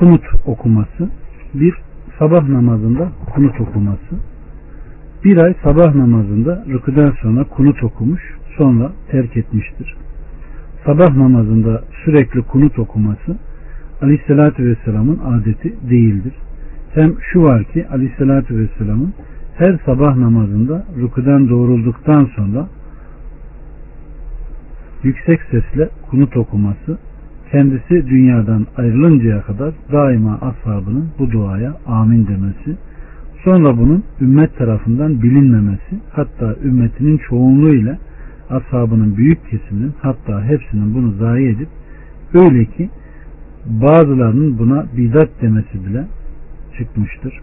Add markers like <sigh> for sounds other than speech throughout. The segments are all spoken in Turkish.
kunut okuması, bir sabah namazında kunut okuması, bir ay sabah namazında rüküden sonra kunut okumuş, sonra terk etmiştir. Sabah namazında sürekli kunut okuması Aleyhisselatü Vesselam'ın adeti değildir. Hem şu var ki Aleyhisselatü Vesselam'ın her sabah namazında rüküden doğrulduktan sonra yüksek sesle kunut okuması kendisi dünyadan ayrılıncaya kadar daima ashabının bu duaya amin demesi sonra bunun ümmet tarafından bilinmemesi hatta ümmetinin çoğunluğu ile ashabının büyük kesiminin hatta hepsinin bunu zayi edip öyle ki bazılarının buna bidat demesi bile çıkmıştır.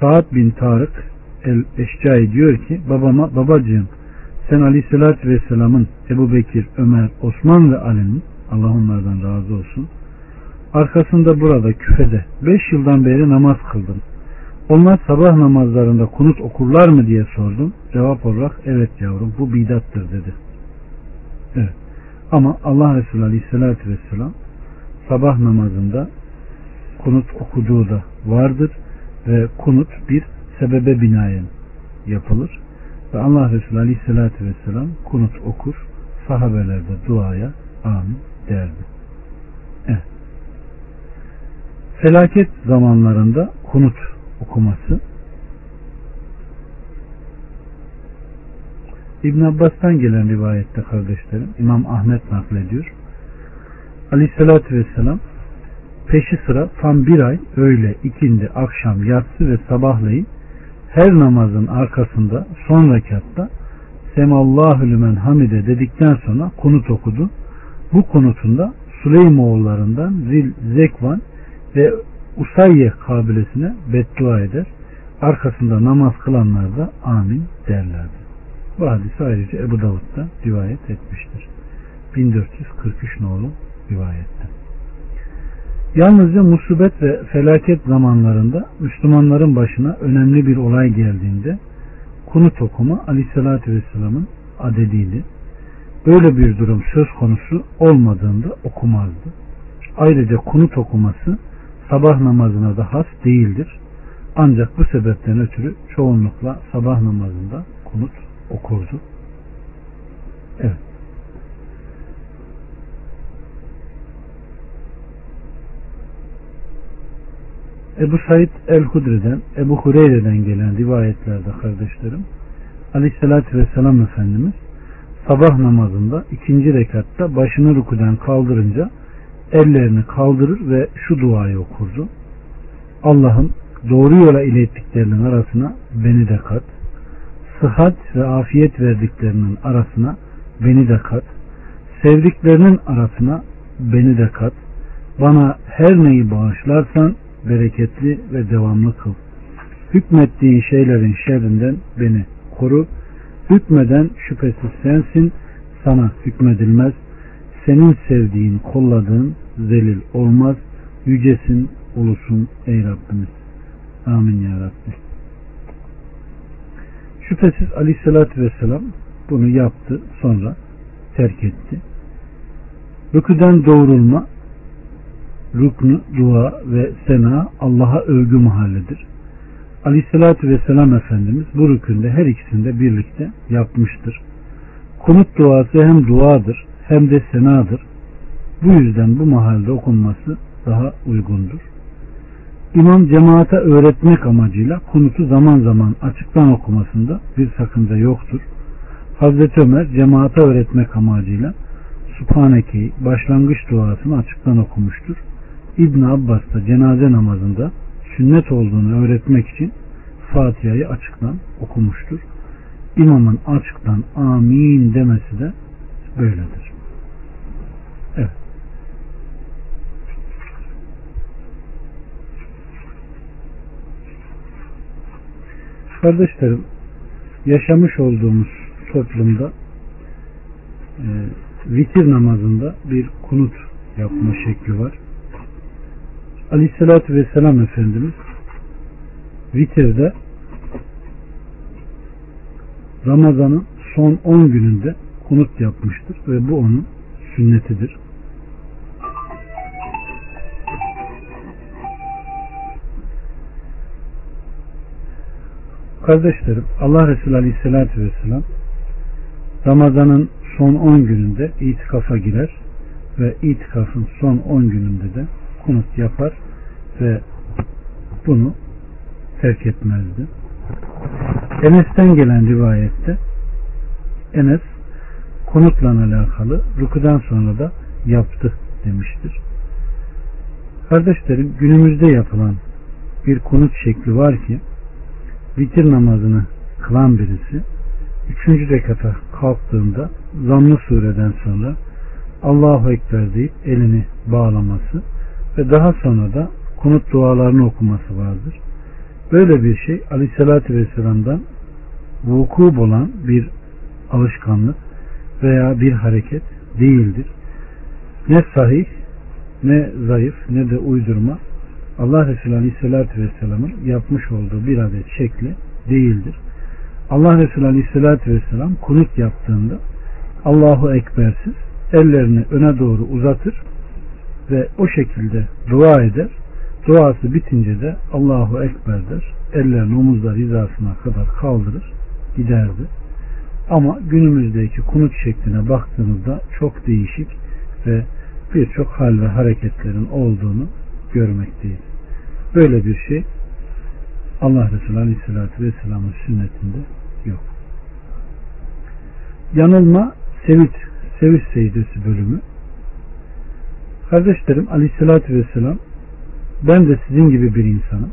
Saad bin Tarık el-Eşcai diyor ki babama babacığım sen aleyhissalatü vesselamın Ebu Bekir, Ömer, Osman ve Ali'nin Allah onlardan razı olsun arkasında burada küfede 5 yıldan beri namaz kıldım. Onlar sabah namazlarında kunut okurlar mı diye sordum. Cevap olarak evet yavrum bu bidattır dedi. Evet. Ama Allah Resulü Aleyhisselatü Vesselam sabah namazında kunut okuduğu da vardır ve kunut bir sebebe binaen yapılır. Ve Allah Resulü Aleyhisselatü Vesselam kunut okur, sahabelerde duaya amin derdi. Evet. Felaket zamanlarında kunut okuması İbn Abbas'tan gelen rivayette kardeşlerim İmam Ahmet naklediyor. Aleyhissalatü Vesselam peşi sıra tam bir ay öğle, ikindi, akşam, yatsı ve sabahleyin her namazın arkasında son rekatta Semallahu lümen hamide dedikten sonra kunut okudu. Bu kunutunda Süleymoğullarından Zil Zekvan ve Usayye kabilesine beddua eder. Arkasında namaz kılanlar da amin derlerdi. Bu hadisi ayrıca Ebu Davud'da rivayet etmiştir. 1443 nolu rivayette. Yalnızca musibet ve felaket zamanlarında Müslümanların başına önemli bir olay geldiğinde kunut okuma Aleyhisselatü Vesselam'ın adediydi. Böyle bir durum söz konusu olmadığında okumazdı. Ayrıca kunut okuması sabah namazına da has değildir. Ancak bu sebepten ötürü çoğunlukla sabah namazında kunut okurdu. Evet. Ebu Said el-Hudri'den, Ebu Hureyre'den gelen rivayetlerde kardeşlerim, Aleyhisselatü Vesselam Efendimiz sabah namazında ikinci rekatta başını rüküden kaldırınca ellerini kaldırır ve şu duayı okurdu. Allah'ım doğru yola ilettiklerinin arasına beni de kat. Sıhhat ve afiyet verdiklerinin arasına beni de kat. Sevdiklerinin arasına beni de kat. Bana her neyi bağışlarsan bereketli ve devamlı kıl. Hükmettiğin şeylerin şerrinden beni koru. Hükmeden şüphesiz sensin, sana hükmedilmez. Senin sevdiğin, kolladığın zelil olmaz. Yücesin, ulusun ey Rabbimiz. Amin ya Rabbi. Şüphesiz aleyhissalatü vesselam bunu yaptı sonra terk etti. Rüküden doğrulma rüknü, dua ve sena Allah'a övgü mahalledir. Aleyhissalatü vesselam Efendimiz bu rükünde her ikisinde birlikte yapmıştır. Kunut duası hem duadır hem de senadır. Bu yüzden bu mahalde okunması daha uygundur. İmam cemaate öğretmek amacıyla kunutu zaman zaman açıktan okumasında bir sakınca yoktur. Hazreti Ömer cemaate öğretmek amacıyla Subhaneke'yi başlangıç duasını açıktan okumuştur. İbn Abbas da cenaze namazında sünnet olduğunu öğretmek için Fatiha'yı açıktan okumuştur. İmamın açıktan amin demesi de böyledir. Evet. Kardeşlerim, yaşamış olduğumuz toplumda e, vitir namazında bir kunut yapma şekli var. Aleyhisselatü Vesselam Efendimiz vitirde Ramazan'ın son 10 gününde kunut yapmıştır ve bu onun sünnetidir. Kardeşlerim Allah Resulü Aleyhisselatü Vesselam Ramazan'ın son 10 gününde itikafa girer ve itikafın son 10 gününde de kunut yapar ve bunu terk etmezdi. Enes'ten gelen rivayette Enes kunutla alakalı rükudan sonra da yaptı demiştir. Kardeşlerim günümüzde yapılan bir kunut şekli var ki vitir namazını kılan birisi üçüncü rekata kalktığında zammı sureden sonra Allahu Ekber deyip elini bağlaması ve daha sonra da kunut dualarını okuması vardır. Böyle bir şey Aleyhisselatü Vesselam'dan vuku olan bir alışkanlık veya bir hareket değildir. Ne sahih, ne zayıf, ne de uydurma Allah Resulü Aleyhisselatü Vesselam'ın yapmış olduğu bir adet şekli değildir. Allah Resulü Aleyhisselatü Vesselam kunut yaptığında Allahu Ekbersiz ellerini öne doğru uzatır ve o şekilde dua eder. Duası bitince de Allahu Ekber der. Ellerini omuzlar hizasına kadar kaldırır giderdi. Ama günümüzdeki kunut şekline baktığımızda çok değişik ve birçok hal ve hareketlerin olduğunu görmekteyiz. Böyle bir şey Allah Resulü Aleyhisselatü Vesselam'ın sünnetinde yok. Yanılma Sevit, Sevit Seydesi bölümü Kardeşlerim Aleyhisselatü Vesselam ben de sizin gibi bir insanım.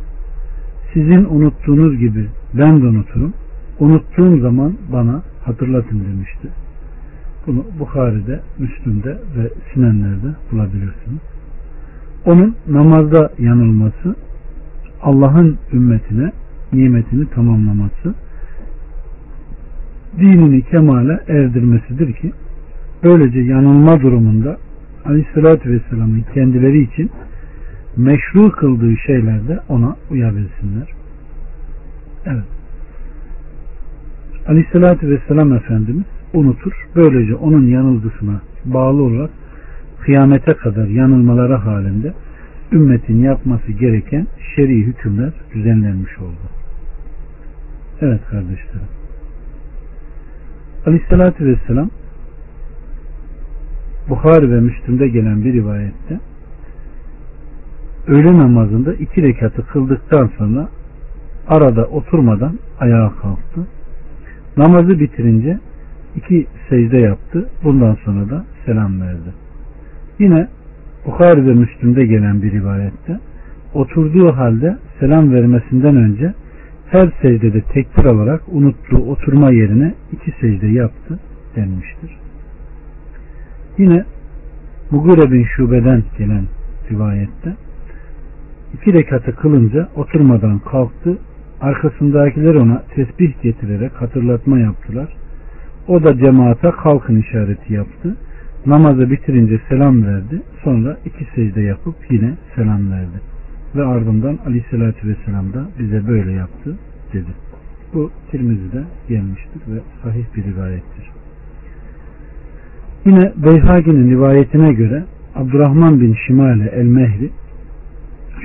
Sizin unuttuğunuz gibi ben de unuturum. Unuttuğum zaman bana hatırlatın demişti. Bunu Bukhari'de, Müslüm'de ve Sinenler'de bulabilirsiniz. Onun namazda yanılması Allah'ın ümmetine nimetini tamamlaması dinini kemale erdirmesidir ki böylece yanılma durumunda Aleyhisselatü Vesselam'ın kendileri için meşru kıldığı şeylerde ona uyabilsinler. Evet. Aleyhisselatü Vesselam Efendimiz unutur. Böylece onun yanılgısına bağlı olarak kıyamete kadar yanılmaları halinde ümmetin yapması gereken şer'i hükümler düzenlenmiş oldu. Evet kardeşlerim. Aleyhissalatü Vesselam Bukhari ve Müslüm'de gelen bir rivayette öğle namazında iki rekatı kıldıktan sonra arada oturmadan ayağa kalktı. Namazı bitirince iki secde yaptı. Bundan sonra da selam verdi. Yine Bukhari ve Müslüm'de gelen bir rivayette oturduğu halde selam vermesinden önce her secdede tekbir alarak unuttuğu oturma yerine iki secde yaptı denmiştir. Yine Mugire bin Şube'den gelen rivayette iki rekatı kılınca oturmadan kalktı. Arkasındakiler ona tesbih getirerek hatırlatma yaptılar. O da cemaate kalkın işareti yaptı. Namazı bitirince selam verdi. Sonra iki secde yapıp yine selam verdi. Ve ardından aleyhissalatü vesselam da bize böyle yaptı dedi. Bu Tirmizi'de gelmiştir ve sahih bir rivayettir. Yine Beyhagi'nin rivayetine göre Abdurrahman bin Şimale el-Mehri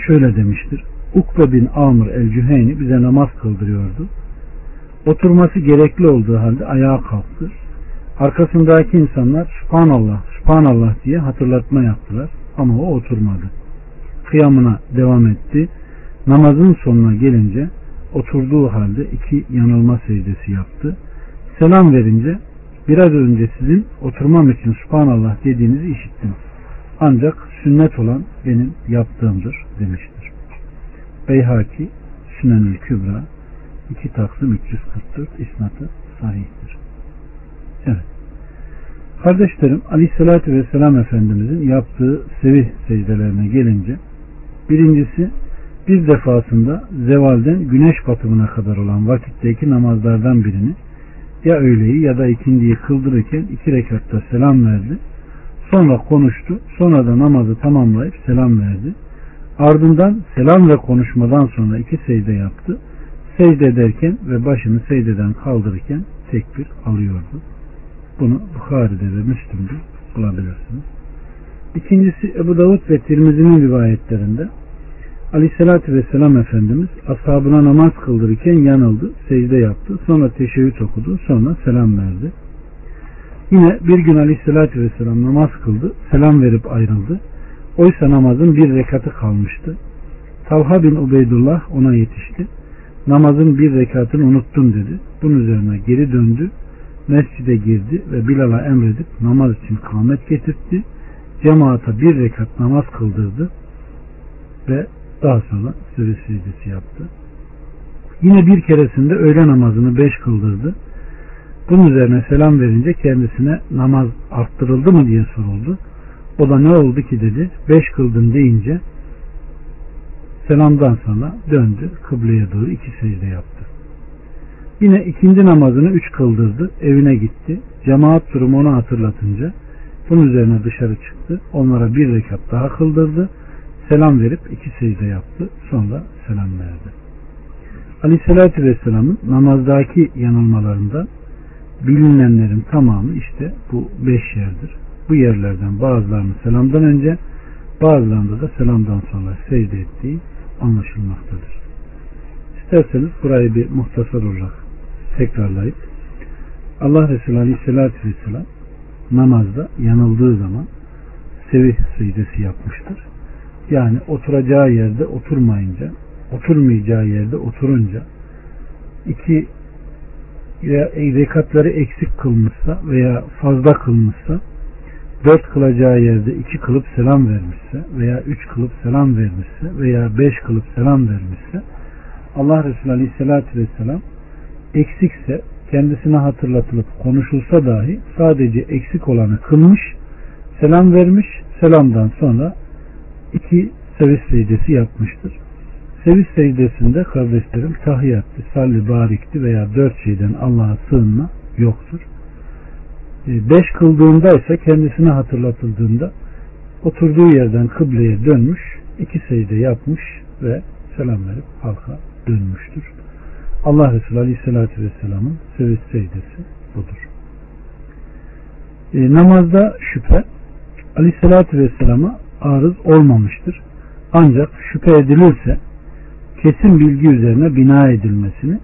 şöyle demiştir. Ukbe bin Amr el-Cüheyni bize namaz kıldırıyordu. Oturması gerekli olduğu halde ayağa kalktı. Arkasındaki insanlar Subhanallah, Subhanallah diye hatırlatma yaptılar ama o oturmadı. Kıyamına devam etti. Namazın sonuna gelince oturduğu halde iki yanılma secdesi yaptı. Selam verince biraz önce sizin oturmam için Subhanallah dediğinizi işittim. Ancak sünnet olan benim yaptığımdır demiştir. Beyhaki Sünenül Kübra 2 Taksim 344 isnatı sahihtir. Evet. Kardeşlerim Aleyhisselatü Vesselam Efendimizin yaptığı sevih secdelerine gelince birincisi bir defasında zevalden güneş batımına kadar olan vakitteki namazlardan birini ya öğleyi ya da ikindiyi kıldırırken iki rekatta selam verdi. Sonra konuştu. Sonra da namazı tamamlayıp selam verdi. Ardından selam ve konuşmadan sonra iki secde yaptı. Secde ederken ve başını secdeden kaldırırken tekbir alıyordu. Bunu Bukhari'de ve Müslüm'de bulabilirsiniz. İkincisi Ebu Davud ve Tirmizi'nin rivayetlerinde Aleyhissalatü Vesselam Efendimiz ashabına namaz kıldırırken yanıldı, secde yaptı. Sonra teşebbüt okudu, sonra selam verdi. Yine bir gün Aleyhissalatü Vesselam namaz kıldı, selam verip ayrıldı. Oysa namazın bir rekatı kalmıştı. Talha bin Ubeydullah ona yetişti. Namazın bir rekatını unuttum dedi. Bunun üzerine geri döndü. Mescide girdi ve Bilal'a emredip namaz için kâmet getirtti. Cemaata bir rekat namaz kıldırdı ve daha sonra sürü secdesi yaptı. Yine bir keresinde öğle namazını beş kıldırdı. Bunun üzerine selam verince kendisine namaz arttırıldı mı diye soruldu. O da ne oldu ki dedi. Beş kıldım deyince selamdan sonra döndü. Kıbleye doğru iki secde yaptı. Yine ikindi namazını üç kıldırdı. Evine gitti. Cemaat durumu onu hatırlatınca bunun üzerine dışarı çıktı. Onlara bir rekat daha kıldırdı. Selam verip iki secde yaptı. Sonra selam verdi. Aleyhissalatü Vesselam'ın namazdaki yanılmalarında bilinenlerin tamamı işte bu beş yerdir. Bu yerlerden bazılarını selamdan önce bazılarında da selamdan sonra secde ettiği anlaşılmaktadır. İsterseniz burayı bir muhtasar olarak tekrarlayıp Allah Resulü Aleyhisselatü Vesselam namazda yanıldığı zaman sevih secdesi yapmıştır. Yani oturacağı yerde oturmayınca, oturmayacağı yerde oturunca iki rekatları eksik kılmışsa veya fazla kılmışsa dört kılacağı yerde iki kılıp selam vermişse veya üç kılıp selam vermişse veya beş kılıp selam vermişse Allah Resulü Aleyhisselatü Vesselam eksikse kendisine hatırlatılıp konuşulsa dahi sadece eksik olanı kılmış, selam vermiş, selamdan sonra iki seviş secdesi yapmıştır. Seviş secdesinde kardeşlerim tahiyyatlı, salli, barikti veya dört şeyden Allah'a sığınma yoktur. E, beş kıldığında ise kendisine hatırlatıldığında oturduğu yerden kıbleye dönmüş, iki secde yapmış ve selam verip halka dönmüştür. Allah Resulü Aleyhisselatü Vesselam'ın seviş secdesi budur. E, namazda şüphe Aleyhisselatü Vesselam'a arız olmamıştır. Ancak şüphe edilirse kesin bilgi üzerine bina edilmesini,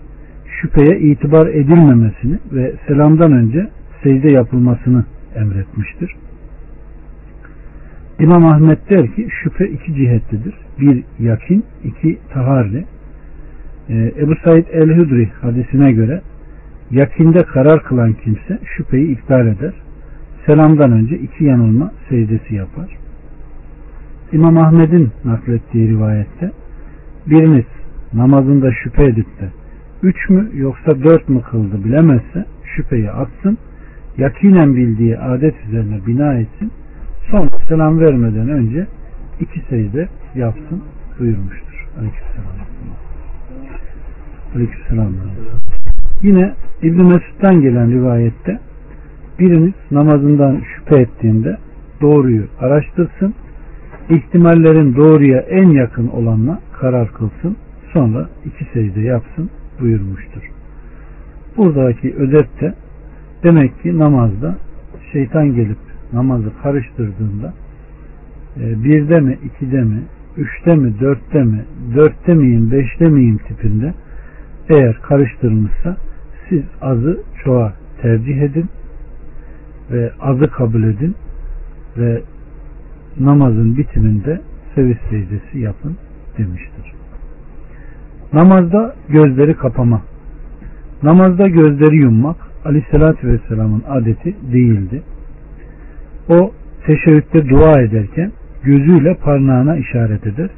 şüpheye itibar edilmemesini ve selamdan önce secde yapılmasını emretmiştir. İmam Ahmet der ki şüphe iki cihetlidir. Bir yakin, iki taharli. Ee, Ebu Said el-Hüdri hadisine göre yakinde karar kılan kimse şüpheyi iptal eder. Selamdan önce iki yanılma secdesi yapar. İmam Ahmet'in naklettiği rivayette biriniz namazında şüphe edip de üç mü yoksa dört mü kıldı bilemezse şüpheyi atsın yakinen bildiği adet üzerine bina etsin sonra selam vermeden önce iki secde yapsın buyurmuştur. Aleykümselam. Aleykümselam. Yine İbn Mesud'dan gelen rivayette biriniz namazından şüphe ettiğinde doğruyu araştırsın ihtimallerin doğruya en yakın olanla karar kılsın sonra iki secde yapsın buyurmuştur. Buradaki özette demek ki namazda şeytan gelip namazı karıştırdığında e, birde mi, ikide mi, üçte mi, dörtte mi, dörtte miyim, beşte miyim tipinde eğer karıştırmışsa siz azı çoğa tercih edin ve azı kabul edin ve namazın bitiminde seviş secdesi yapın demiştir. Namazda gözleri kapama. Namazda gözleri yummak Aleyhisselatü Vesselam'ın adeti değildi. O teşebbütte dua ederken gözüyle parnağına işaret eder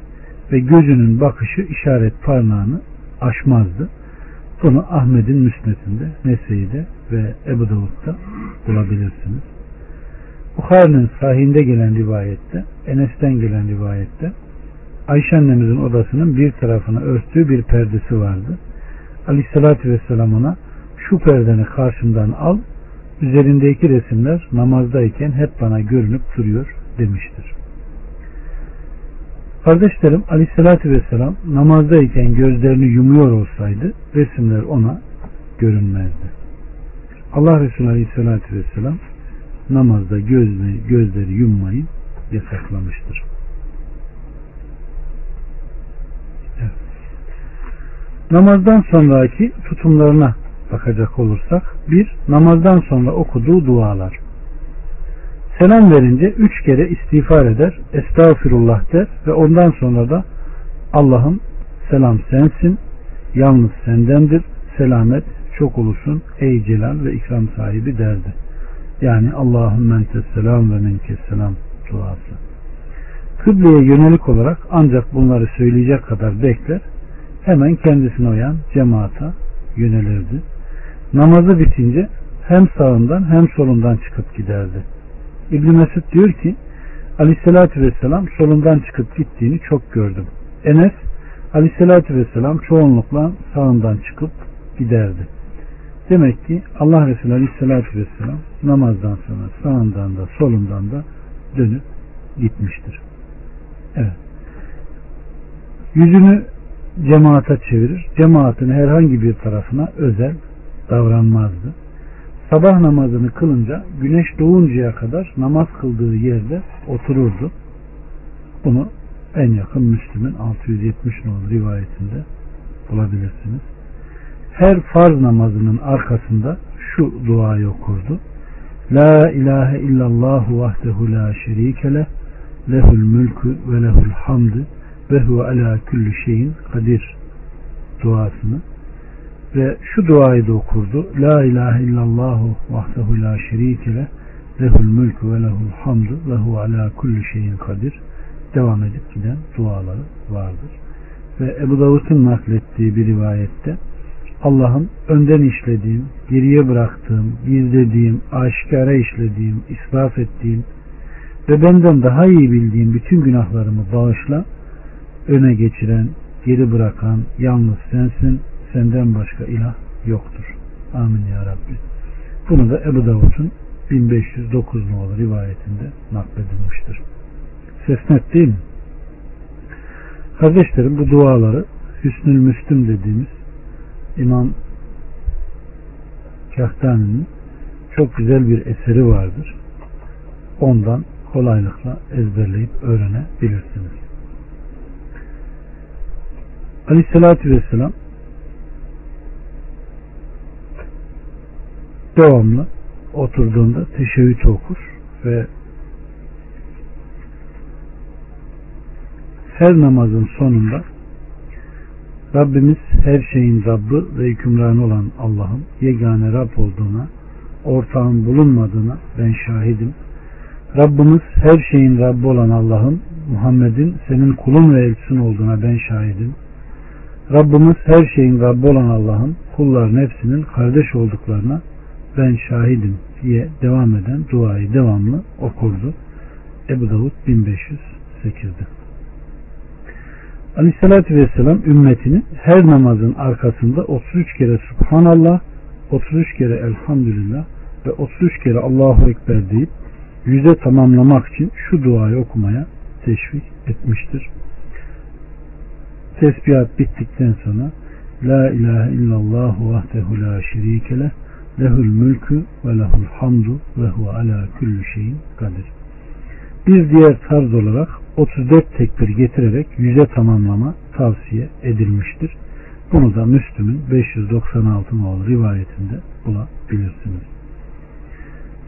ve gözünün bakışı işaret parnağını aşmazdı. Bunu Ahmet'in müsnetinde, Nese'de ve Ebu Davud'da bulabilirsiniz. Bukhari'nin sahinde gelen rivayette, Enes'ten gelen rivayette Ayşe annemizin odasının bir tarafına örttüğü bir perdesi vardı. Aleyhissalatü vesselam ona şu perdeni karşımdan al, üzerindeki resimler namazdayken hep bana görünüp duruyor demiştir. Kardeşlerim Aleyhisselatü Vesselam namazdayken gözlerini yumuyor olsaydı resimler ona görünmezdi. Allah Resulü Aleyhisselatü Vesselam namazda gözleri, gözleri yummayı yasaklamıştır. Namazdan sonraki tutumlarına bakacak olursak bir namazdan sonra okuduğu dualar. Selam verince üç kere istiğfar eder estağfirullah der ve ondan sonra da Allah'ım selam sensin yalnız sendendir selamet çok olursun ey celal ve ikram sahibi derdi yani Allah'ım entes selam ve menkes selam duası kıbleye yönelik olarak ancak bunları söyleyecek kadar bekler hemen kendisine uyan cemaata yönelirdi namazı bitince hem sağından hem solundan çıkıp giderdi. İbn Mesud diyor ki Aleyhisselatü Vesselam solundan çıkıp gittiğini çok gördüm. Enes Aleyhisselatü Vesselam çoğunlukla sağından çıkıp giderdi. Demek ki Allah Resulü Aleyhisselatü Vesselam namazdan sonra sağından da solundan da dönüp gitmiştir. Evet. Yüzünü cemaata çevirir. Cemaatin herhangi bir tarafına özel davranmazdı. Sabah namazını kılınca güneş doğuncaya kadar namaz kıldığı yerde otururdu. Bunu en yakın Müslüm'ün 670 nolu rivayetinde bulabilirsiniz. Her farz namazının arkasında şu duayı okurdu. La ilahe illallah vahdehu la şerike lehul mülkü ve lehul hamdü ve huve ala kulli şeyin kadir duasını ve şu duayı da okurdu. La ilahe illallahu vahdehu la şerike le lehul mülkü ve lehul hamdu ve hu ala kulli şeyin kadir devam edip giden duaları vardır. Ve Ebu Davud'un naklettiği bir rivayette Allah'ım önden işlediğim, geriye bıraktığım, gizlediğim, aşikara işlediğim, israf ettiğim ve benden daha iyi bildiğim bütün günahlarımı bağışla, öne geçiren, geri bırakan yalnız sensin senden başka ilah yoktur. Amin ya Rabbi. Bunu da Ebu Davud'un 1509 nolu rivayetinde nakledilmiştir. Ses net değil mi? Kardeşlerim bu duaları Hüsnül Müslüm dediğimiz İmam Kahtani'nin çok güzel bir eseri vardır. Ondan kolaylıkla ezberleyip öğrenebilirsiniz. Aleyhissalatü Vesselam devamlı oturduğunda teşebbüt okur ve her namazın sonunda Rabbimiz her şeyin Rabbi ve hükümranı olan Allah'ın yegane Rab olduğuna, ortağın bulunmadığına ben şahidim. Rabbimiz her şeyin Rabbi olan Allah'ın Muhammed'in senin kulun ve elçisin olduğuna ben şahidim. Rabbimiz her şeyin Rabbi olan Allah'ın kulların hepsinin kardeş olduklarına ben şahidim diye devam eden duayı devamlı okurdu. Ebu Davud 1508'de. Aleyhissalatü Vesselam ümmetini her namazın arkasında 33 kere Subhanallah, 33 kere Elhamdülillah ve 33 kere Allahu Ekber deyip yüze tamamlamak için şu duayı okumaya teşvik etmiştir. Tesbihat bittikten sonra La ilahe illallah vahdehu la şerike lehul mülkü ve lehul hamdu ve huve ala kulli şeyin kadir. Bir diğer tarz olarak 34 tekbir getirerek yüze tamamlama tavsiye edilmiştir. Bunu da Müslüm'ün 596 nolu rivayetinde bulabilirsiniz.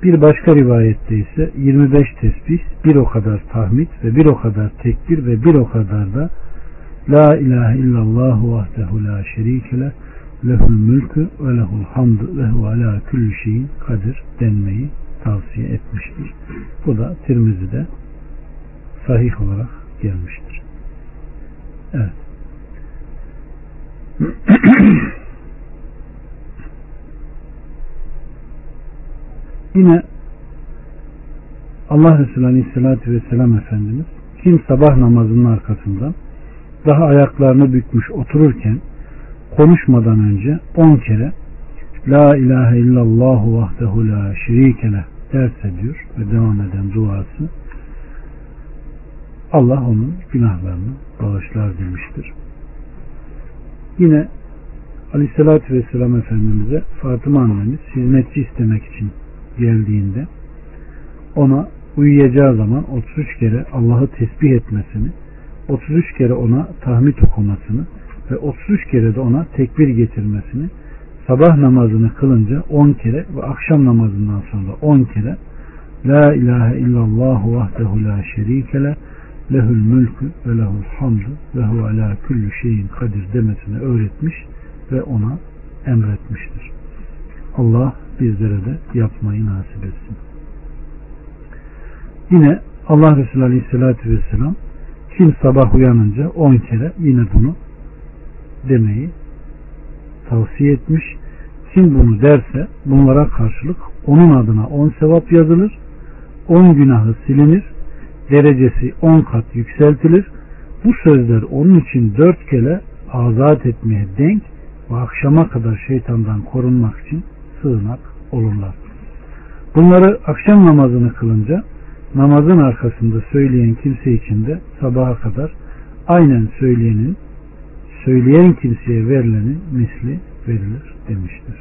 Bir başka rivayette ise 25 tesbih, bir o kadar tahmid ve bir o kadar tekbir ve bir o kadar da La ilahe illallah vahdehu la şerike lehul mülkü ve lehul hamdu ve hu ala külli şeyin kadir denmeyi tavsiye etmiştir. Bu da Tirmizi'de sahih olarak gelmiştir. Evet. <clears throat> Yine Allah Resulü Aleyhisselatü Vesselam Efendimiz kim sabah namazının arkasından daha ayaklarını bükmüş otururken konuşmadan önce on kere La ilahe illallah vahdehu la şerikele derse diyor ve devam eden duası Allah onun günahlarını bağışlar demiştir. Yine Aleyhisselatü Vesselam Efendimiz'e Fatıma annemiz hizmetçi istemek için geldiğinde ona uyuyacağı zaman 33 kere Allah'ı tesbih etmesini 33 kere ona tahmid okumasını ve 33 kere de ona tekbir getirmesini sabah namazını kılınca 10 kere ve akşam namazından sonra 10 kere La ilahe illallah vahdehu la şerike lehül mülkü ve lehul hamdu ve hu ala kulli şeyin kadir demesini öğretmiş ve ona emretmiştir. Allah bizlere de yapmayı nasip etsin. Yine Allah Resulü Aleyhisselatü Vesselam kim sabah uyanınca on kere yine bunu demeyi tavsiye etmiş. Kim bunu derse bunlara karşılık onun adına on sevap yazılır, on günahı silinir, derecesi on kat yükseltilir. Bu sözler onun için dört kere azat etmeye denk ve akşama kadar şeytandan korunmak için sığınak olurlar. Bunları akşam namazını kılınca namazın arkasında söyleyen kimse için de sabaha kadar aynen söyleyenin söyleyen kimseye verilenin misli verilir demiştir.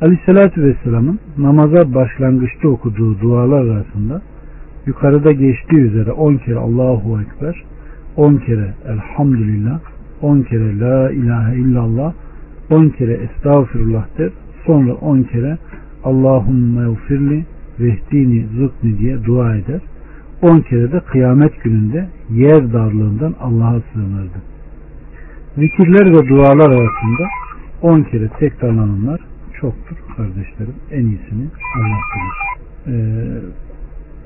Aleyhissalatü Vesselam'ın namaza başlangıçta okuduğu dualar arasında yukarıda geçtiği üzere 10 kere Allahu Ekber, 10 kere Elhamdülillah, 10 kere La ilahe illallah, 10 kere Estağfirullah der, sonra 10 kere Allahümme ufirli vehdini zıkni diye dua eder. 10 kere de kıyamet gününde yer darlığından Allah'a sığınırdı. Zikirler ve dualar arasında 10 kere tekrarlananlar çoktur kardeşlerim. En iyisini Allah bilir.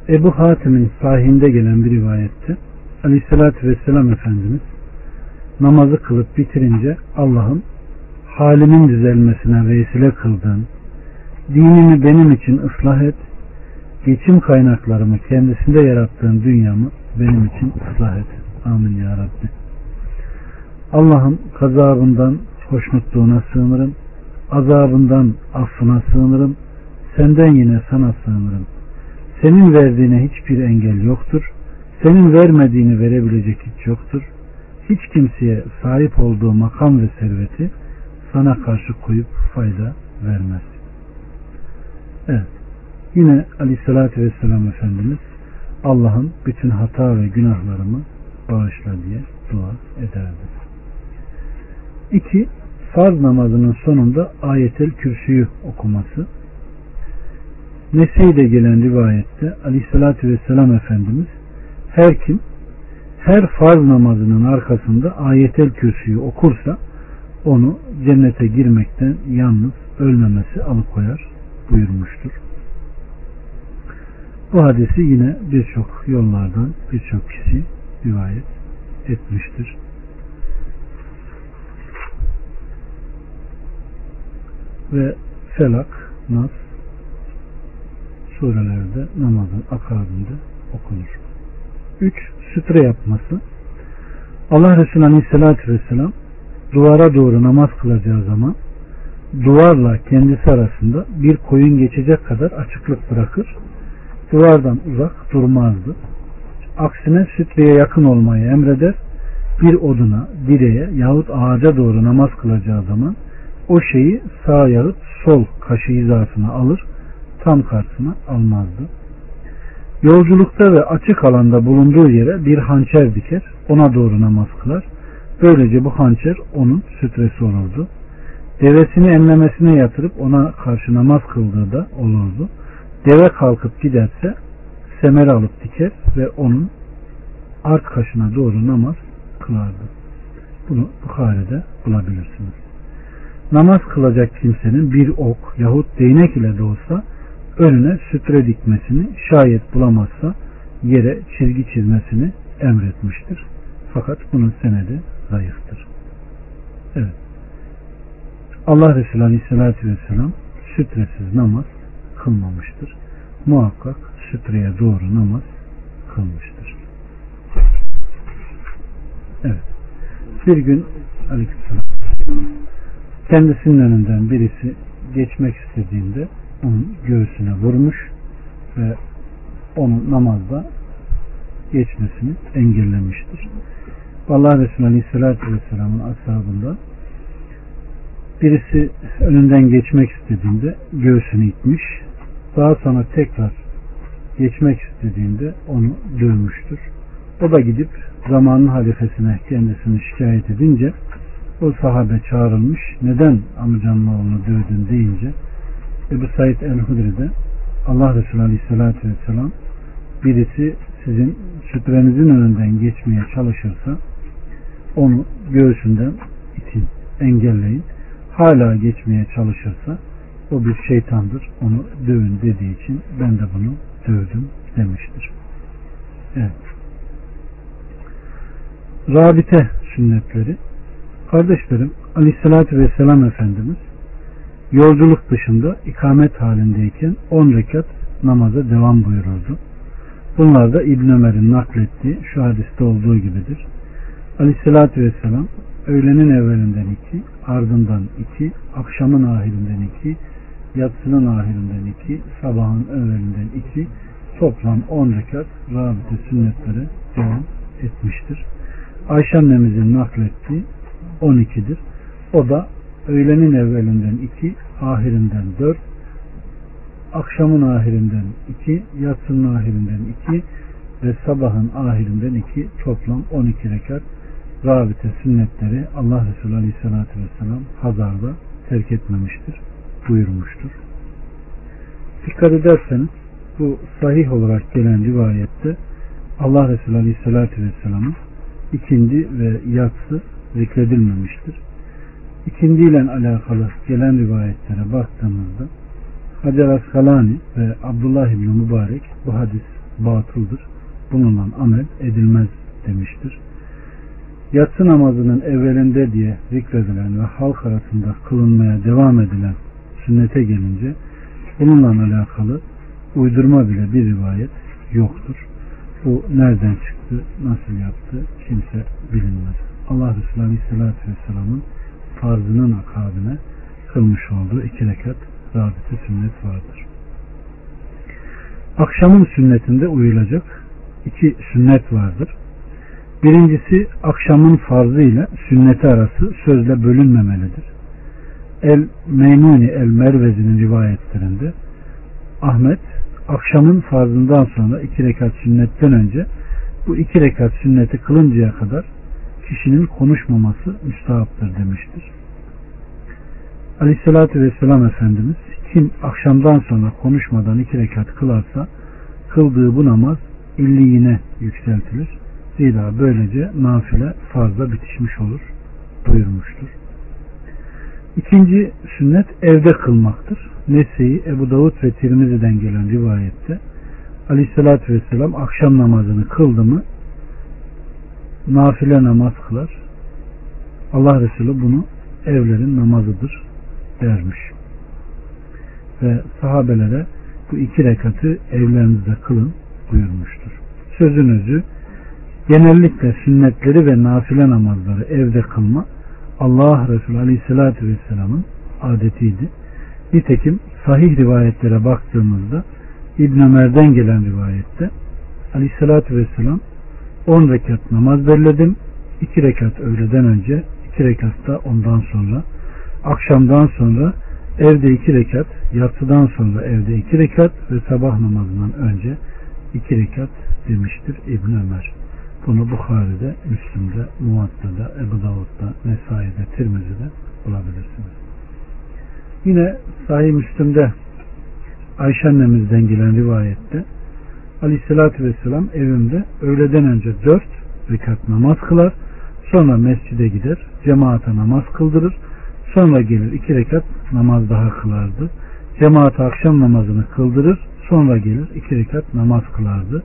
Ebu Hatim'in sahinde gelen bir rivayette Aleyhisselatü Vesselam Efendimiz namazı kılıp bitirince Allah'ım halimin düzelmesine vesile kıldığın, dinimi benim için ıslah et, geçim kaynaklarımı kendisinde yarattığın dünyamı benim için ıslah et. Amin ya Rabbi. Allah'ım kazabından hoşnutluğuna sığınırım, azabından affına sığınırım, senden yine sana sığınırım. Senin verdiğine hiçbir engel yoktur. Senin vermediğini verebilecek hiç yoktur. Hiç kimseye sahip olduğu makam ve serveti sana karşı koyup fayda vermez. Evet. Yine aleyhissalatü vesselam Efendimiz Allah'ın bütün hata ve günahlarımı bağışla diye dua ederdi. İki, farz namazının sonunda ayetel kürsüyü okuması. Nese'de gelen rivayette aleyhissalatü vesselam Efendimiz her kim her farz namazının arkasında ayetel kürsüyü okursa onu cennete girmekten yalnız ölmemesi alıkoyar buyurmuştur. Bu hadisi yine birçok yollardan birçok kişi rivayet etmiştir. Ve Felak, Nas surelerde namazın akabinde okunur. 3. Sütre yapması. Allah Resulü Aleyhisselatü Vesselam duvara doğru namaz kılacağı zaman duvarla kendisi arasında bir koyun geçecek kadar açıklık bırakır. Duvardan uzak durmazdı. Aksine sütreye yakın olmayı emreder. Bir oduna, direğe yahut ağaca doğru namaz kılacağı zaman o şeyi sağ yahut sol kaşı hizasına alır, tam karşısına almazdı. Yolculukta ve açık alanda bulunduğu yere bir hançer diker, ona doğru namaz kılar. Böylece bu hançer onun sütresi olurdu. Devesini emlemesine yatırıp ona karşı namaz kıldığı da olurdu. Deve kalkıp giderse semer alıp diker ve onun art kaşına doğru namaz kılardı. Bunu Bukhari'de bulabilirsiniz. Namaz kılacak kimsenin bir ok yahut değnek ile de olsa önüne sütre dikmesini şayet bulamazsa yere çizgi çizmesini emretmiştir. Fakat bunun senedi zayıftır. Evet. Allah Resulü Aleyhisselatü Vesselam sütresiz namaz kılmamıştır. Muhakkak sütreye doğru namaz kılmıştır. Evet. Bir gün Aleyhisselam kendisinin önünden birisi geçmek istediğinde onun göğsüne vurmuş ve onu namazda geçmesini engellemiştir. Allah Resulü Aleyhisselatü Vesselam'ın ashabında birisi önünden geçmek istediğinde göğsünü itmiş. Daha sonra tekrar geçmek istediğinde onu dövmüştür. O da gidip zamanın halifesine kendisini şikayet edince o sahabe çağrılmış. Neden amcanın oğlunu dövdün deyince Ebu Said el-Hudri de Allah Resulü Aleyhisselatü Vesselam birisi sizin sütrenizin önünden geçmeye çalışırsa onu göğsünden itin, engelleyin. Hala geçmeye çalışırsa o bir şeytandır. Onu dövün dediği için ben de bunu dövdüm demiştir. Evet. Rabite sünnetleri Kardeşlerim Aleyhisselatü Vesselam Efendimiz yolculuk dışında ikamet halindeyken 10 rekat namaza devam buyururdu. Bunlar da İbn Ömer'in naklettiği şu hadiste olduğu gibidir. Aleyhissalatü vesselam öğlenin evvelinden iki, ardından iki, akşamın ahirinden iki, yatsının ahirinden iki, sabahın evvelinden iki, toplam on rekat rabite sünnetlere devam etmiştir. Ayşe annemizin naklettiği 12'dir. O da öğlenin evvelinden iki, ahirinden dört, akşamın ahirinden iki, yatsının ahirinden iki ve sabahın ahirinden iki toplam 12 rekat rabite sünnetleri Allah Resulü Aleyhisselatü Vesselam Hazar'da terk etmemiştir buyurmuştur. Dikkat ederseniz bu sahih olarak gelen rivayette Allah Resulü Aleyhisselatü Vesselam'ın ikindi ve yatsı zikredilmemiştir. İkindi ile alakalı gelen rivayetlere baktığımızda Hacer Askalani ve Abdullah İbni Mübarek bu hadis batıldır. Bununla amel edilmez demiştir. Yatsı namazının evvelinde diye zikredilen ve halk arasında kılınmaya devam edilen sünnete gelince bununla alakalı uydurma bile bir rivayet yoktur. Bu nereden çıktı, nasıl yaptı kimse bilinmez. Allah Resulü Aleyhisselatü Vesselam'ın farzının akabine kılmış olduğu iki rekat rabite sünnet vardır. Akşamın sünnetinde uyulacak iki sünnet vardır. Birincisi akşamın farzı ile sünneti arası sözle bölünmemelidir. El Meynuni El Mervezi'nin rivayetlerinde Ahmet akşamın farzından sonra iki rekat sünnetten önce bu iki rekat sünneti kılıncaya kadar kişinin konuşmaması müstahaptır demiştir. Aleyhissalatü Vesselam Efendimiz kim akşamdan sonra konuşmadan iki rekat kılarsa kıldığı bu namaz illiğine yükseltilir. Zira böylece nafile fazla bitişmiş olur buyurmuştur. İkinci sünnet evde kılmaktır. Nese'yi Ebu Davud ve Tirmizi'den gelen rivayette Aleyhisselatü Vesselam akşam namazını kıldı mı nafile namaz kılar. Allah Resulü bunu evlerin namazıdır dermiş. Ve sahabelere bu iki rekatı evlerinizde kılın buyurmuştur. Sözün özü genellikle sünnetleri ve nafile namazları evde kılma Allah Resulü Aleyhisselatü Vesselam'ın adetiydi. Nitekim sahih rivayetlere baktığımızda İbn Ömer'den gelen rivayette Aleyhisselatü Vesselam 10 rekat namaz belledim. 2 rekat öğleden önce, 2 rekat da ondan sonra, akşamdan sonra evde 2 rekat, yatsıdan sonra evde 2 rekat ve sabah namazından önce 2 rekat demiştir İbn Ömer. Bunu Bukhari'de, Müslim'de, Muvatta'da, Ebu Davud'da, Nesai'de, Tirmizi'de bulabilirsiniz. Yine Sahih Müslim'de Ayşe annemizden gelen rivayette Aleyhisselatü Vesselam evimde öğleden önce dört rekat namaz kılar. Sonra mescide gider. Cemaate namaz kıldırır. Sonra gelir iki rekat namaz daha kılardı. Cemaate akşam namazını kıldırır. Sonra gelir iki rekat namaz kılardı.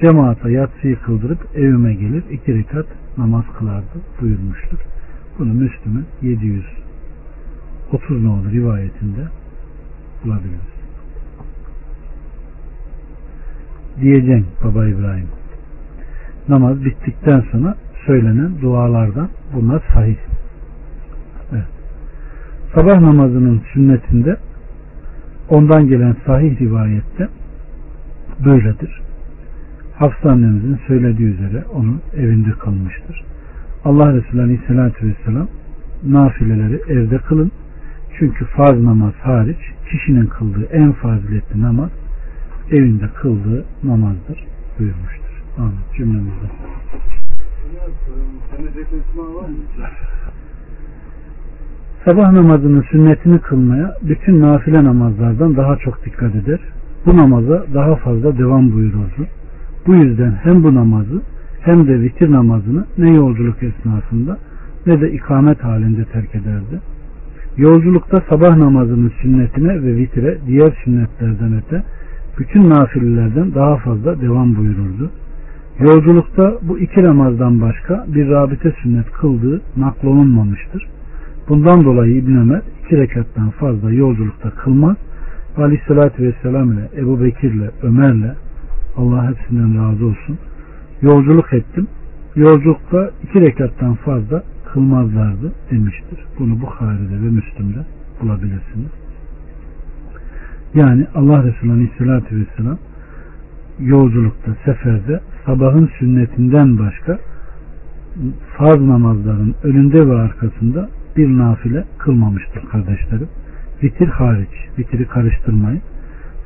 Cemaate yatsıyı kıldırıp evime gelir iki rekat namaz kılardı buyurmuştur. Bunu Müslüm'ün 730 nolu rivayetinde bulabiliriz. Diyeceksin baba İbrahim. Namaz bittikten sonra söylenen dualardan bunlar sahih. Evet. Sabah namazının sünnetinde ondan gelen sahih rivayette böyledir. Hafsa annemizin söylediği üzere onun evinde kılmıştır. Allah Resulü Aleyhisselatü Vesselam nafileleri evde kılın. Çünkü farz namaz hariç kişinin kıldığı en faziletli namaz evinde kıldığı namazdır buyurmuştur. Amin. Cümlemizde. Sabah namazının sünnetini kılmaya bütün nafile namazlardan daha çok dikkat eder. Bu namaza daha fazla devam buyururdu. Bu yüzden hem bu namazı hem de vitir namazını ne yolculuk esnasında ne de ikamet halinde terk ederdi. Yolculukta sabah namazının sünnetine ve vitire diğer sünnetlerden öte bütün nafilelerden daha fazla devam buyururdu. Yolculukta bu iki namazdan başka bir rabite sünnet kıldığı naklolunmamıştır. Bundan dolayı İbn Ömer iki rekattan fazla yolculukta kılmaz. Aleyhissalatü Vesselam ile Ebu Bekir ile Ömer ile Allah hepsinden razı olsun. Yolculuk ettim. Yolculukta iki rekattan fazla kılmazlardı demiştir. Bunu Bukhari'de ve Müslüm'de bulabilirsiniz. Yani Allah Resulü Aleyhisselatü Vesselam yolculukta, seferde sabahın sünnetinden başka farz namazların önünde ve arkasında bir nafile kılmamıştır kardeşlerim. Vitir hariç, vitiri karıştırmayın.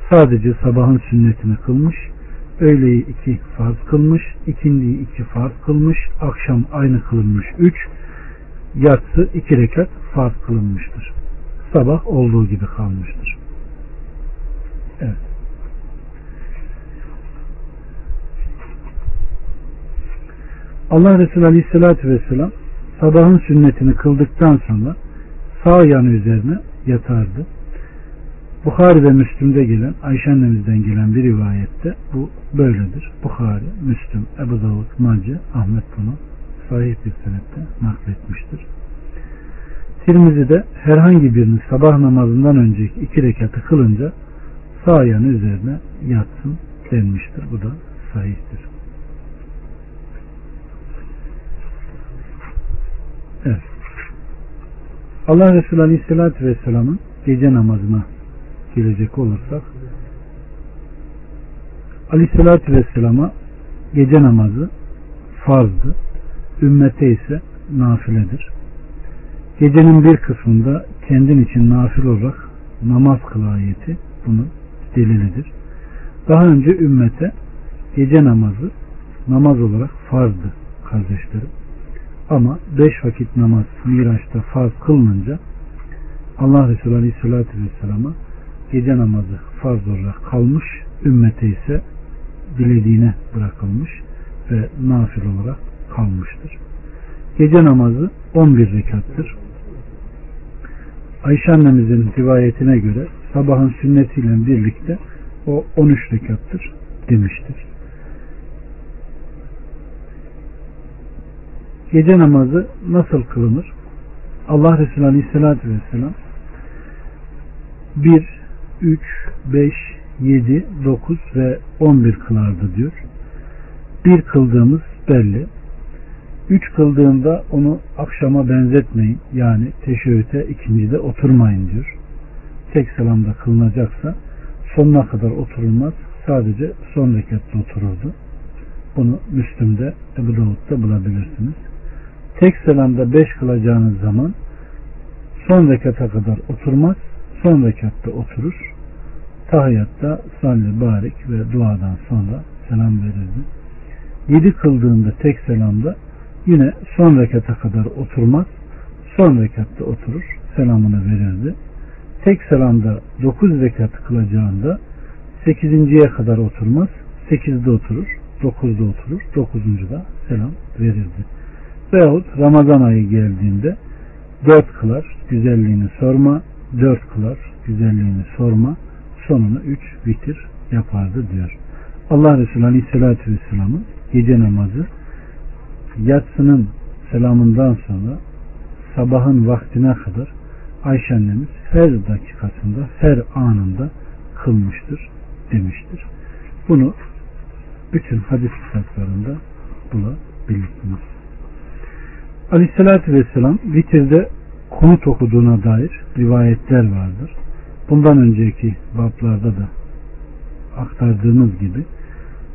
Sadece sabahın sünnetini kılmış, öğleyi iki farz kılmış, ikindiyi iki farz kılmış, akşam aynı kılınmış üç, yatsı iki rekat farz kılınmıştır. Sabah olduğu gibi kalmıştır. Evet. Allah Resulü Aleyhisselatü Vesselam sabahın sünnetini kıldıktan sonra sağ yanı üzerine yatardı. Bukhari ve Müslüm'de gelen Ayşe annemizden gelen bir rivayette bu böyledir. Bukhari, Müslüm, Ebu Davud, Mace, Ahmet bunu sahih bir senette nakletmiştir. Tirmizi'de herhangi birini sabah namazından önceki iki rekatı kılınca sağ yanı üzerine yatsın denmiştir. Bu da sahihtir. Evet. Allah Resulü Aleyhisselatü Vesselam'ın gece namazına gelecek olursak Aleyhisselatü Vesselam'a gece namazı farzdı. Ümmete ise nafiledir. Gecenin bir kısmında kendin için nafil olarak namaz kıl ayeti bunun delilidir. Daha önce ümmete gece namazı namaz olarak farzdı kardeşlerim. Ama beş vakit namaz Miraç'ta farz kılınınca Allah Resulü Aleyhisselatü Vesselam'a gece namazı farz olarak kalmış, ümmete ise dilediğine bırakılmış ve nafil olarak kalmıştır. Gece namazı 11 rekattır. Ayşe annemizin rivayetine göre sabahın sünnetiyle birlikte o 13 rekattır demiştir. Gece namazı nasıl kılınır? Allah Resulü Aleyhisselatü Vesselam 1, 3, 5, 7, 9 ve 11 kılardı diyor. Bir kıldığımız belli. Üç kıldığında onu akşama benzetmeyin. Yani teşeğüte ikincide oturmayın diyor. Tek selamda kılınacaksa sonuna kadar oturulmaz. Sadece son rekatta otururdu. Bunu Müslüm'de, Ebu Davud'da bulabilirsiniz. Tek selamda beş kılacağınız zaman son rekata kadar oturmaz. Son rekatta oturur. Tahiyyatta salli, barik ve duadan sonra selam verirdi. Yedi kıldığında tek selamda yine son rekata kadar oturmaz. Son rekatta oturur. Selamını verirdi. Tek selamda dokuz rekat kılacağında sekizinciye kadar oturmaz. Sekizde oturur. Dokuzda oturur. Dokuzuncuda selam verirdi. Veyahut Ramazan ayı geldiğinde dört kılar güzelliğini sorma, dört kılar güzelliğini sorma, sonunu üç bitir yapardı diyor. Allah Resulü Aleyhisselatü Vesselam'ın gece namazı yatsının selamından sonra sabahın vaktine kadar Ayşe annemiz her dakikasında, her anında kılmıştır demiştir. Bunu bütün hadis kitaplarında bulabilirsiniz. Aleyhissalatü Vesselam vitirde konut okuduğuna dair rivayetler vardır. Bundan önceki bablarda da aktardığımız gibi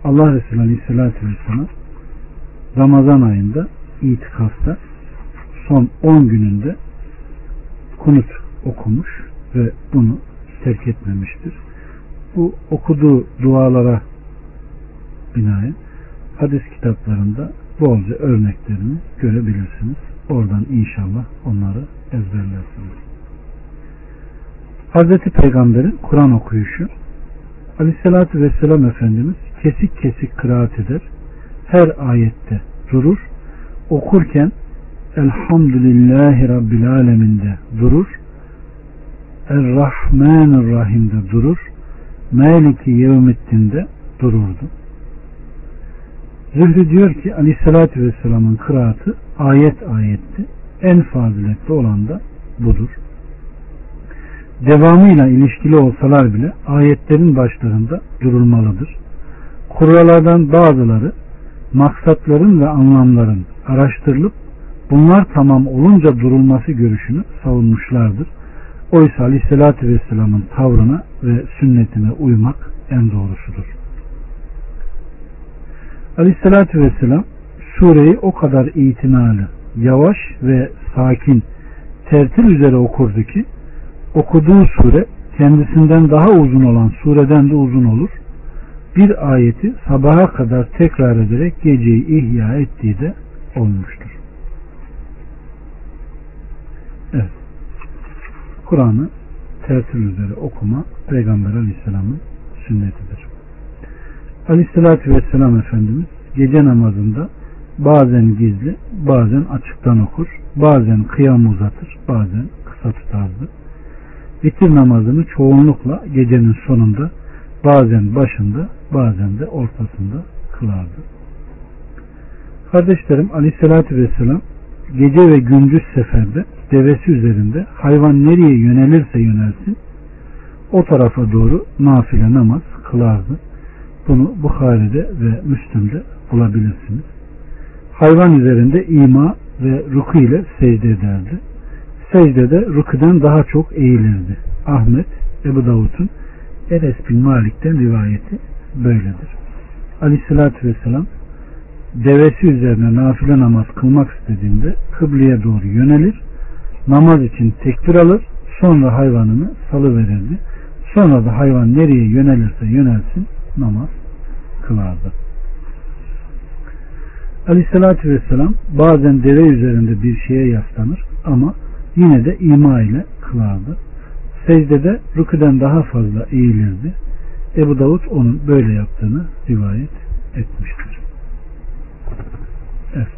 Allah Resulü Aleyhisselatü Vesselam Ramazan ayında itikafta son 10 gününde kunut okumuş ve bunu terk etmemiştir. Bu okuduğu dualara binaen hadis kitaplarında bolca örneklerini görebilirsiniz. Oradan inşallah onları ezberlersiniz. Hazreti Peygamber'in Kur'an okuyuşu Aleyhisselatü Vesselam Efendimiz kesik kesik kıraat eder. Her ayette durur. Okurken Elhamdülillahi Rabbil Aleminde durur. Er-Rahmanir-Rahim'de durur. Meliki Yevmiddin'de dururdu. Zühri diyor ki Aleyhisselatü Vesselam'ın kıraatı ayet ayetti. En faziletli olan da budur. Devamıyla ilişkili olsalar bile ayetlerin başlarında durulmalıdır. Kurallardan bazıları maksatların ve anlamların araştırılıp bunlar tamam olunca durulması görüşünü savunmuşlardır. Oysa Aleyhisselatü Vesselam'ın tavrına ve sünnetine uymak en doğrusudur. Aleyhissalatü Vesselam sureyi o kadar itinalı, yavaş ve sakin, tertil üzere okurdu ki okuduğu sure kendisinden daha uzun olan sureden de uzun olur. Bir ayeti sabaha kadar tekrar ederek geceyi ihya ettiği de olmuştur. Evet. Kur'an'ı tertil üzere okuma Peygamber Aleyhisselam'ın sünnetidir. Aleyhissalatü Vesselam Efendimiz gece namazında bazen gizli, bazen açıktan okur, bazen kıyam uzatır, bazen kısa tutardı. Vitir namazını çoğunlukla gecenin sonunda, bazen başında, bazen de ortasında kılardı. Kardeşlerim Aleyhissalatü Vesselam gece ve gündüz seferde devesi üzerinde hayvan nereye yönelirse yönelsin o tarafa doğru nafile namaz kılardı. Bunu Bukhari'de ve Müslüm'de bulabilirsiniz. Hayvan üzerinde ima ve ruku ile secde ederdi. Secdede rukudan daha çok eğilirdi. Ahmet, Ebu Davud'un Enes bin Malik'ten rivayeti böyledir. Aleyhissalatü vesselam devesi üzerine nafile namaz kılmak istediğinde kıbleye doğru yönelir, namaz için tekbir alır, sonra hayvanını salıverirdi. Sonra da hayvan nereye yönelirse yönelsin namaz kılardı. Aleyhissalatü vesselam bazen deve üzerinde bir şeye yaslanır ama yine de ima ile kılardı. Secdede rüküden daha fazla eğilirdi. Ebu Davud onun böyle yaptığını rivayet etmiştir. Evet.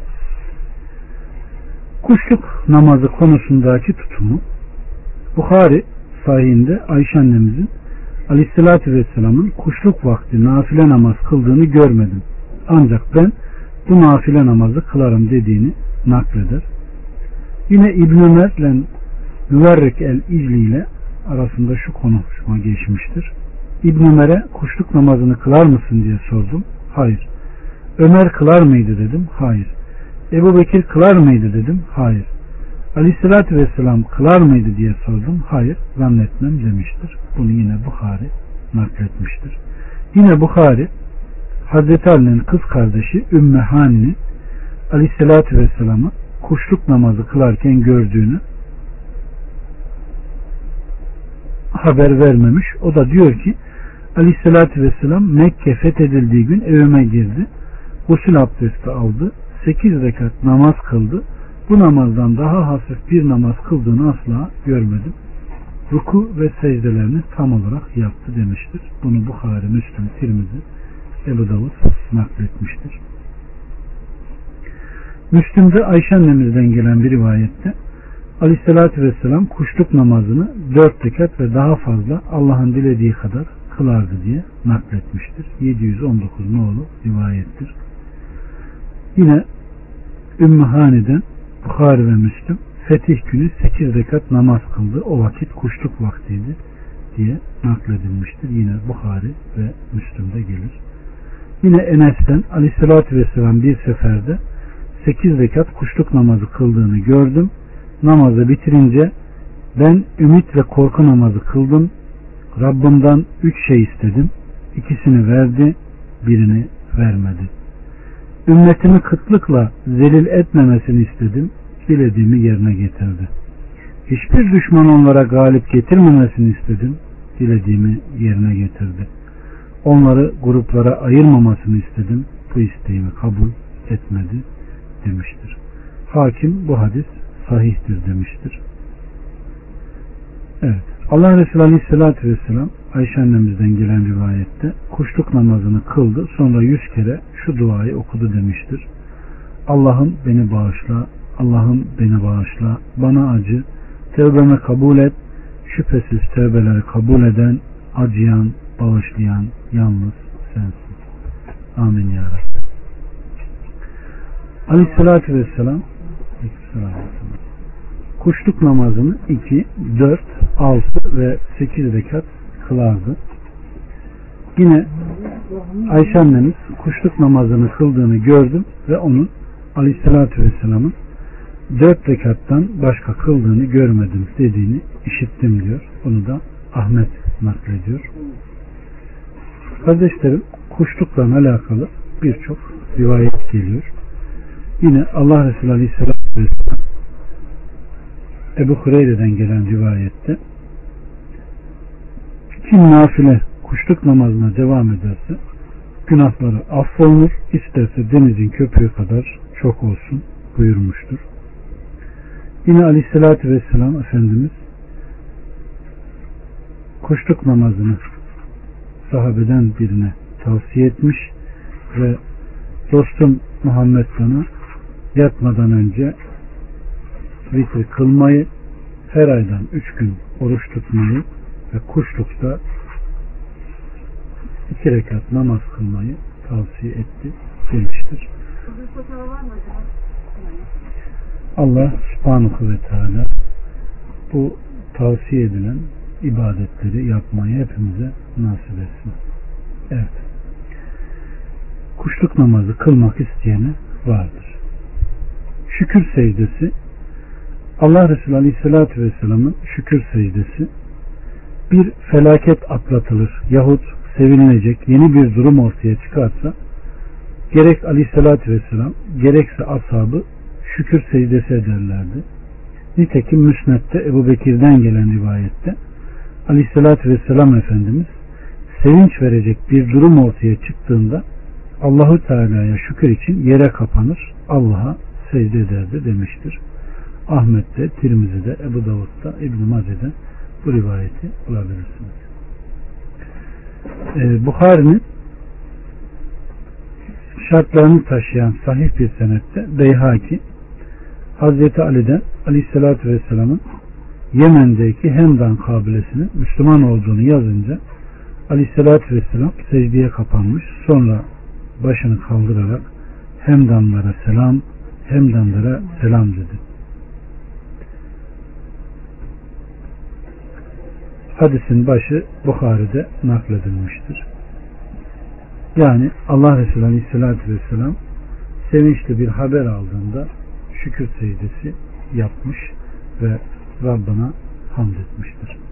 Kuşluk namazı konusundaki tutumu Bukhari sahihinde Ayşe annemizin Aleyhisselatü Vesselam'ın kuşluk vakti nafile namaz kıldığını görmedim. Ancak ben bu nafile namazı kılarım dediğini nakleder. Yine İbn Ömer ile Müverrek el İcli ile arasında şu konuşma geçmiştir. İbn Ömer'e kuşluk namazını kılar mısın diye sordum. Hayır. Ömer kılar mıydı dedim. Hayır. Ebu Bekir kılar mıydı dedim. Hayır. Aleyhissalatü Vesselam kılar mıydı diye sordum. Hayır zannetmem demiştir. Bunu yine Bukhari nakletmiştir. Yine Bukhari Hazreti Ali'nin kız kardeşi Ümmü Hani'nin Aleyhissalatü Vesselam'ı kuşluk namazı kılarken gördüğünü haber vermemiş. O da diyor ki Aleyhissalatü Vesselam Mekke fethedildiği gün evime girdi. Gusül abdesti aldı. Sekiz rekat namaz kıldı bu namazdan daha hafif bir namaz kıldığını asla görmedim. Ruku ve secdelerini tam olarak yaptı demiştir. Bunu Bukhari, Müslüm, Tirmizi, Ebu Davud nakletmiştir. Müslüm'de Ayşe annemizden gelen bir rivayette Aleyhisselatü Vesselam kuşluk namazını dört rekat ve daha fazla Allah'ın dilediği kadar kılardı diye nakletmiştir. 719 nolu rivayettir. Yine Ümmü Hani'den Bukhari ve Müslüm fetih günü 8 rekat namaz kıldı. O vakit kuşluk vaktiydi diye nakledilmiştir. Yine Bukhari ve Müslüm'de gelir. Yine Enes'ten aleyhissalatü vesselam bir seferde 8 rekat kuşluk namazı kıldığını gördüm. Namazı bitirince ben ümit ve korku namazı kıldım. Rabbimden üç şey istedim. İkisini verdi, birini vermedi. Ümmetimi kıtlıkla zelil etmemesini istedim. Dilediğimi yerine getirdi. Hiçbir düşman onlara galip getirmemesini istedim. Dilediğimi yerine getirdi. Onları gruplara ayırmamasını istedim. bu isteğimi kabul etmedi demiştir. Hakim bu hadis sahihtir demiştir. Evet. Allah Resulü Aleyhisselatü Vesselam Ayşe annemizden gelen rivayette kuşluk namazını kıldı sonra yüz kere şu duayı okudu demiştir. Allah'ım beni bağışla, Allah'ım beni bağışla, bana acı, tevbeme kabul et, şüphesiz tevbeleri kabul eden, acıyan, bağışlayan yalnız sensin. Amin ya Rabbi. Aleyhissalatü Vesselam kuşluk namazını 2, 4, 6 ve 8 rekat kılardı. Yine Ayşe annemiz kuşluk namazını kıldığını gördüm ve onun Aleyhisselatü Vesselam'ın dört rekattan başka kıldığını görmedim dediğini işittim diyor. Bunu da Ahmet naklediyor. Kardeşlerim kuşlukla alakalı birçok rivayet geliyor. Yine Allah Resulü Aleyhisselatü Vesselam Ebu Hureyre'den gelen rivayette kim nafile kuşluk namazına devam ederse günahları affolunur isterse denizin köpüğü kadar çok olsun buyurmuştur. Yine aleyhissalatü vesselam Efendimiz kuşluk namazını sahabeden birine tavsiye etmiş ve dostum Muhammed bana yatmadan önce vitri kılmayı her aydan üç gün oruç tutmayı ve kuşlukta iki rekat namaz kılmayı tavsiye etti demiştir. Allah subhanahu ve teala bu tavsiye edilen ibadetleri yapmayı hepimize nasip etsin. Evet. Kuşluk namazı kılmak isteyene vardır. Şükür secdesi Allah Resulü Aleyhisselatü Vesselam'ın şükür secdesi bir felaket atlatılır yahut sevinilecek yeni bir durum ortaya çıkarsa gerek Aleyhisselatü Vesselam gerekse ashabı şükür secdesi ederlerdi. Nitekim Müsnet'te Ebu Bekir'den gelen rivayette Aleyhisselatü Vesselam Efendimiz sevinç verecek bir durum ortaya çıktığında Allahu Teala'ya şükür için yere kapanır, Allah'a secde ederdi demiştir. Ahmet'te, Tirmizi'de, Ebu Davud'da, İbn-i Mace'de bu rivayeti bulabilirsiniz. Ee, Bukhari'nin şartlarını taşıyan sahih bir senette Beyhaki Hazreti Ali'den Aleyhisselatü Vesselam'ın Yemen'deki Hemdan kabilesinin Müslüman olduğunu yazınca Aleyhisselatü Vesselam secdeye kapanmış. Sonra başını kaldırarak Hemdanlara selam, Hemdanlara selam dedi. Hadisin başı Bukhari'de nakledilmiştir. Yani Allah Resulü Aleyhisselatü Vesselam sevinçli bir haber aldığında şükür secdesi yapmış ve Rabbına hamd etmiştir.